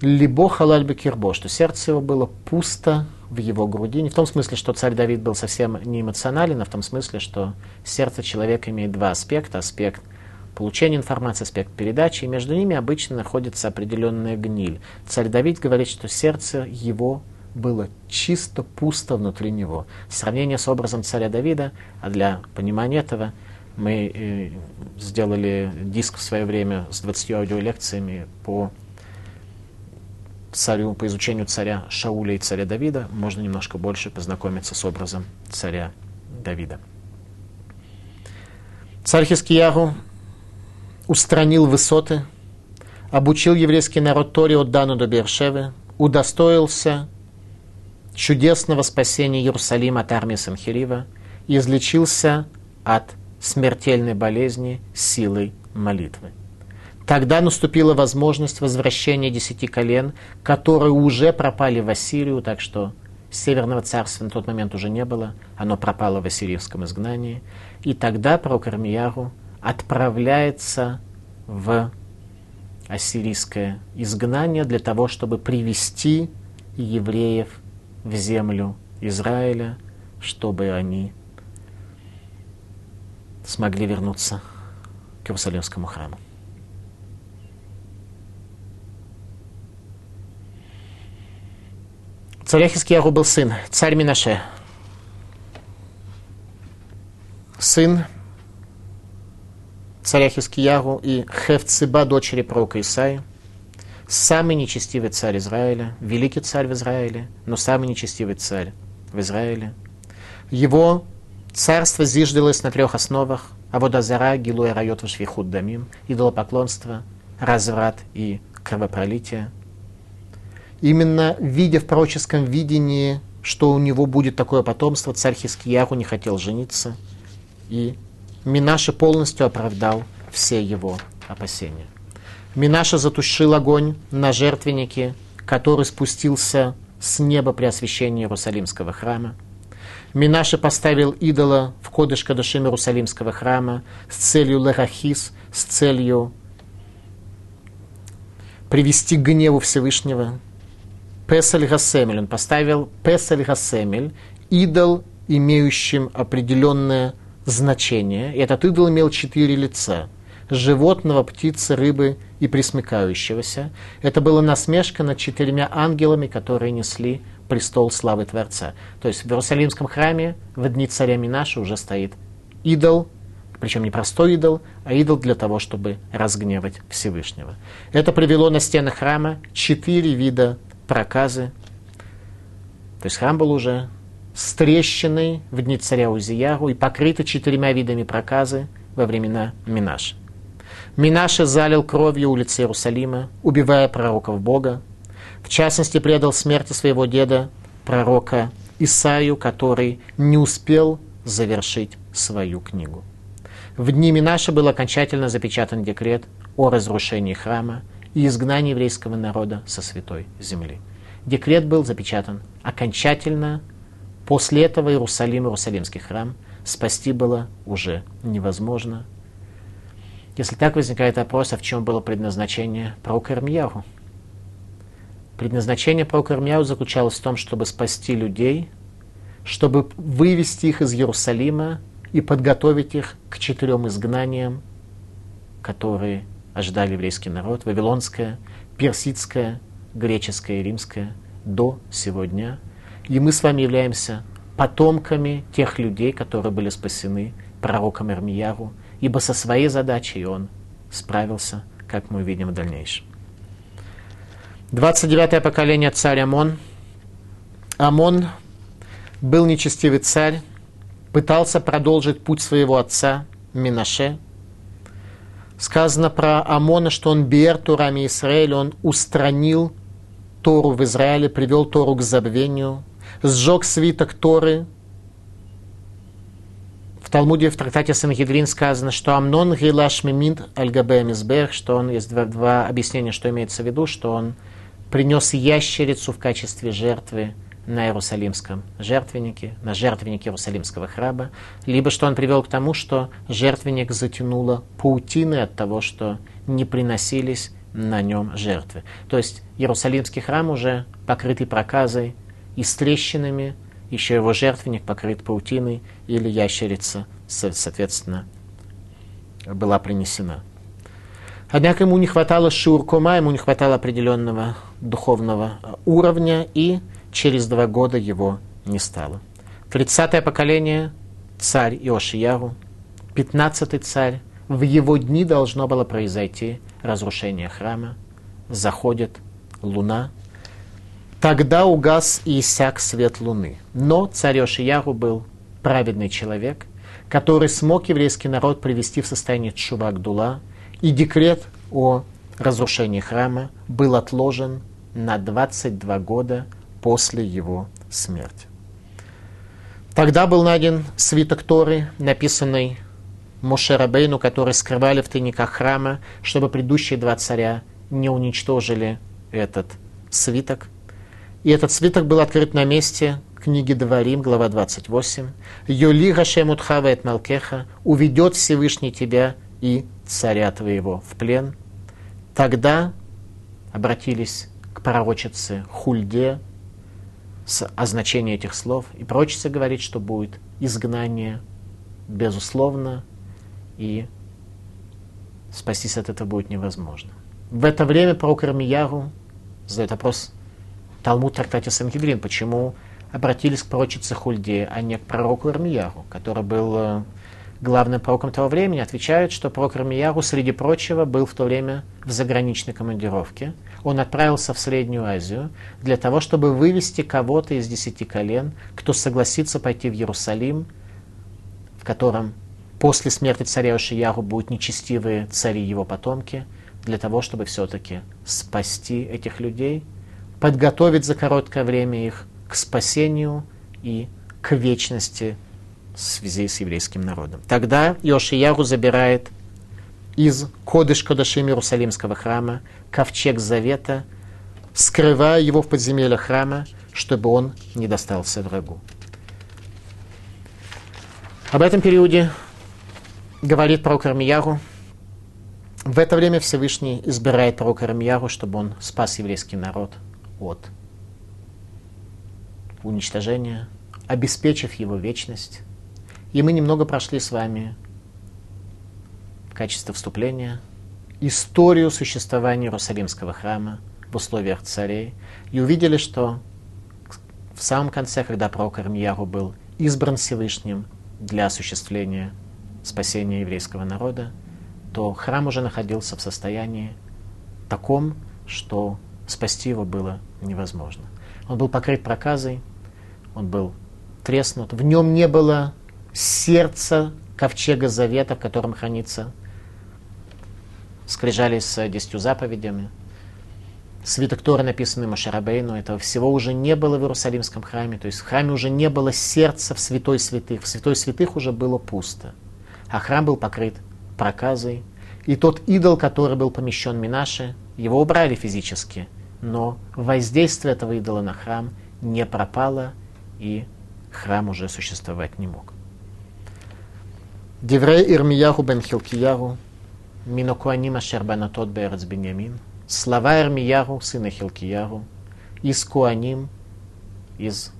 либо халаль бекирбо, что сердце его было пусто в его груди. Не в том смысле, что царь Давид был совсем не эмоционален, а в том смысле, что сердце человека имеет два аспекта. Аспект получения информации, аспект передачи, и между ними обычно находится определенная гниль. Царь Давид говорит, что сердце его было чисто пусто внутри него. Сравнение с образом царя Давида, а для понимания этого мы э, сделали диск в свое время с 20 аудиолекциями по царю, по изучению царя Шауля и царя Давида. Можно немножко больше познакомиться с образом царя Давида. Царь Хискияру устранил высоты, обучил еврейский народ Торе от Дану до Бершевы, удостоился чудесного спасения Иерусалима от армии Санхирива и излечился от смертельной болезни силой молитвы. Тогда наступила возможность возвращения десяти колен, которые уже пропали в Ассирию, так что Северного царства на тот момент уже не было, оно пропало в ассирийском изгнании. И тогда пророк Армияру отправляется в ассирийское изгнание для того, чтобы привести евреев в землю Израиля, чтобы они смогли вернуться к Иерусалимскому храму. Царя Хискияру был сын, царь Минаше. Сын царя Хискияру и Хевцеба, дочери пророка Исаи. Самый нечестивый царь Израиля, великий царь в Израиле, но самый нечестивый царь в Израиле. Его царство зиждилось на трех основах. Аводазара, Гилуя Райот Вашвихуд Дамим, идолопоклонство, разврат и кровопролитие – Именно видя в пророческом видении, что у него будет такое потомство, царь Хискияру не хотел жениться, и Минаша полностью оправдал все его опасения. Минаша затушил огонь на жертвеннике, который спустился с неба при освящении Иерусалимского храма. Минаша поставил идола в кодыш Кадышим Иерусалимского храма с целью Лерахис, с целью привести к гневу Всевышнего. Песель Гасемель. Он поставил Песель Гасемель, идол, имеющим определенное значение. И этот идол имел четыре лица. Животного, птицы, рыбы и присмыкающегося. Это была насмешка над четырьмя ангелами, которые несли престол славы Творца. То есть в Иерусалимском храме в дни царя Минаша уже стоит идол, причем не простой идол, а идол для того, чтобы разгневать Всевышнего. Это привело на стены храма четыре вида проказы. То есть храм был уже с трещиной в дни царя Узияру и покрыты четырьмя видами проказы во времена Минаша. Минаша залил кровью улицы Иерусалима, убивая пророков Бога. В частности, предал смерти своего деда, пророка Исаию, который не успел завершить свою книгу. В дни Минаша был окончательно запечатан декрет о разрушении храма и изгнание еврейского народа со святой земли. Декрет был запечатан окончательно. После этого Иерусалим, Иерусалимский храм спасти было уже невозможно. Если так возникает вопрос, а в чем было предназначение пророка Ирмьяху? Предназначение пророка Ирмьяху заключалось в том, чтобы спасти людей, чтобы вывести их из Иерусалима и подготовить их к четырем изгнаниям, которые ожидали еврейский народ, вавилонское, персидское, греческое и римское, до сегодня. И мы с вами являемся потомками тех людей, которые были спасены пророком Ирмияру, ибо со своей задачей он справился, как мы увидим в дальнейшем. 29-е поколение царь Амон. Амон был нечестивый царь, пытался продолжить путь своего отца Минаше, Сказано про Амона, что он бер Турами Израиль, он устранил Тору в Израиле, привел Тору к забвению, сжег свиток Торы. В Талмуде в трактате Сангедрин сказано, что Амнон Гилаш Миминт Альгабе Мизбех, что он, есть два, два объяснения, что имеется в виду, что он принес ящерицу в качестве жертвы на Иерусалимском жертвеннике, на жертвеннике Иерусалимского храма, либо что он привел к тому, что жертвенник затянуло паутины от того, что не приносились на нем жертвы. То есть Иерусалимский храм уже покрытый проказой и с трещинами, еще его жертвенник покрыт паутиной или ящерица, соответственно, была принесена. Однако ему не хватало шуркума, ему не хватало определенного духовного уровня, и через два года его не стало. Тридцатое поколение – царь Иошияру, пятнадцатый царь, в его дни должно было произойти разрушение храма, заходит луна, Тогда угас и иссяк свет луны. Но царь Иошияру был праведный человек, который смог еврейский народ привести в состояние Чувак-Дула, и декрет о разрушении храма был отложен на 22 года после его смерти. Тогда был найден свиток Торы, написанный Моше Рабейну, который скрывали в тайниках храма, чтобы предыдущие два царя не уничтожили этот свиток. И этот свиток был открыт на месте книги Дворим, глава 28. «Йоли Гашем Утхава Малкеха, уведет Всевышний тебя и царя твоего в плен». тогда обратились к пророчице Хульде с означением этих слов. И пророчица говорит, что будет изгнание, безусловно, и спастись от этого будет невозможно. В это время пророк Ирмияру задает вопрос Талмуд в трактате Сангидрин, почему обратились к пророчице Хульде, а не к пророку Ирмияру, который был э, главным пророком того времени, отвечают, что пророк Ирмияру, среди прочего, был в то время в заграничной командировке. Он отправился в Среднюю Азию для того, чтобы вывести кого-то из десяти колен, кто согласится пойти в Иерусалим, в котором после смерти царя Ушияру будут нечестивые цари его потомки, для того, чтобы все-таки спасти этих людей, подготовить за короткое время их к спасению и к вечности в связи с еврейским народом. Тогда Йошияру забирает из Кодыш Кодашим Иерусалимского храма ковчег Завета, скрывая его в подземельях храма, чтобы он не достался врагу. Об этом периоде говорит пророк Армияру. В это время Всевышний избирает пророка Армияру, чтобы он спас еврейский народ от уничтожения, обеспечив его вечность. И мы немного прошли с вами в качестве вступления историю существования Иерусалимского храма в условиях царей и увидели, что в самом конце, когда пророк Армияру был избран Всевышним для осуществления спасения еврейского народа, то храм уже находился в состоянии таком, что спасти его было невозможно. Он был покрыт проказой, он был треснут. В нем не было сердца ковчега завета, в котором хранится скрижали с десятью заповедями. Свиток Тора, написанный Машарабейну, этого всего уже не было в Иерусалимском храме. То есть в храме уже не было сердца в святой святых. В святой святых уже было пусто. А храм был покрыт проказой. И тот идол, который был помещен Минаше, его убрали физически. Но воздействие этого идола на храм не пропало, и храм уже существовать не мог. Деврей Ирмияру бен Хилкияру, Минокуаним Ашер Банатот Берец Беньямин, слова Ирмияру, сына Хилкияру, из Куаним, из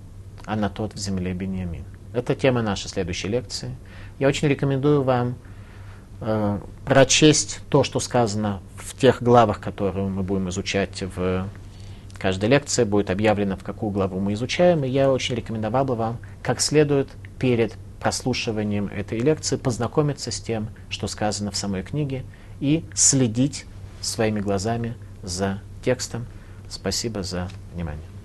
Анатот в земле Беньямин. Это тема нашей следующей лекции. Я очень рекомендую вам э, прочесть то, что сказано в тех главах, которые мы будем изучать в каждой лекции будет объявлено, в какую главу мы изучаем, и я очень рекомендовал бы вам как следует перед прослушиванием этой лекции познакомиться с тем, что сказано в самой книге, и следить своими глазами за текстом. Спасибо за внимание.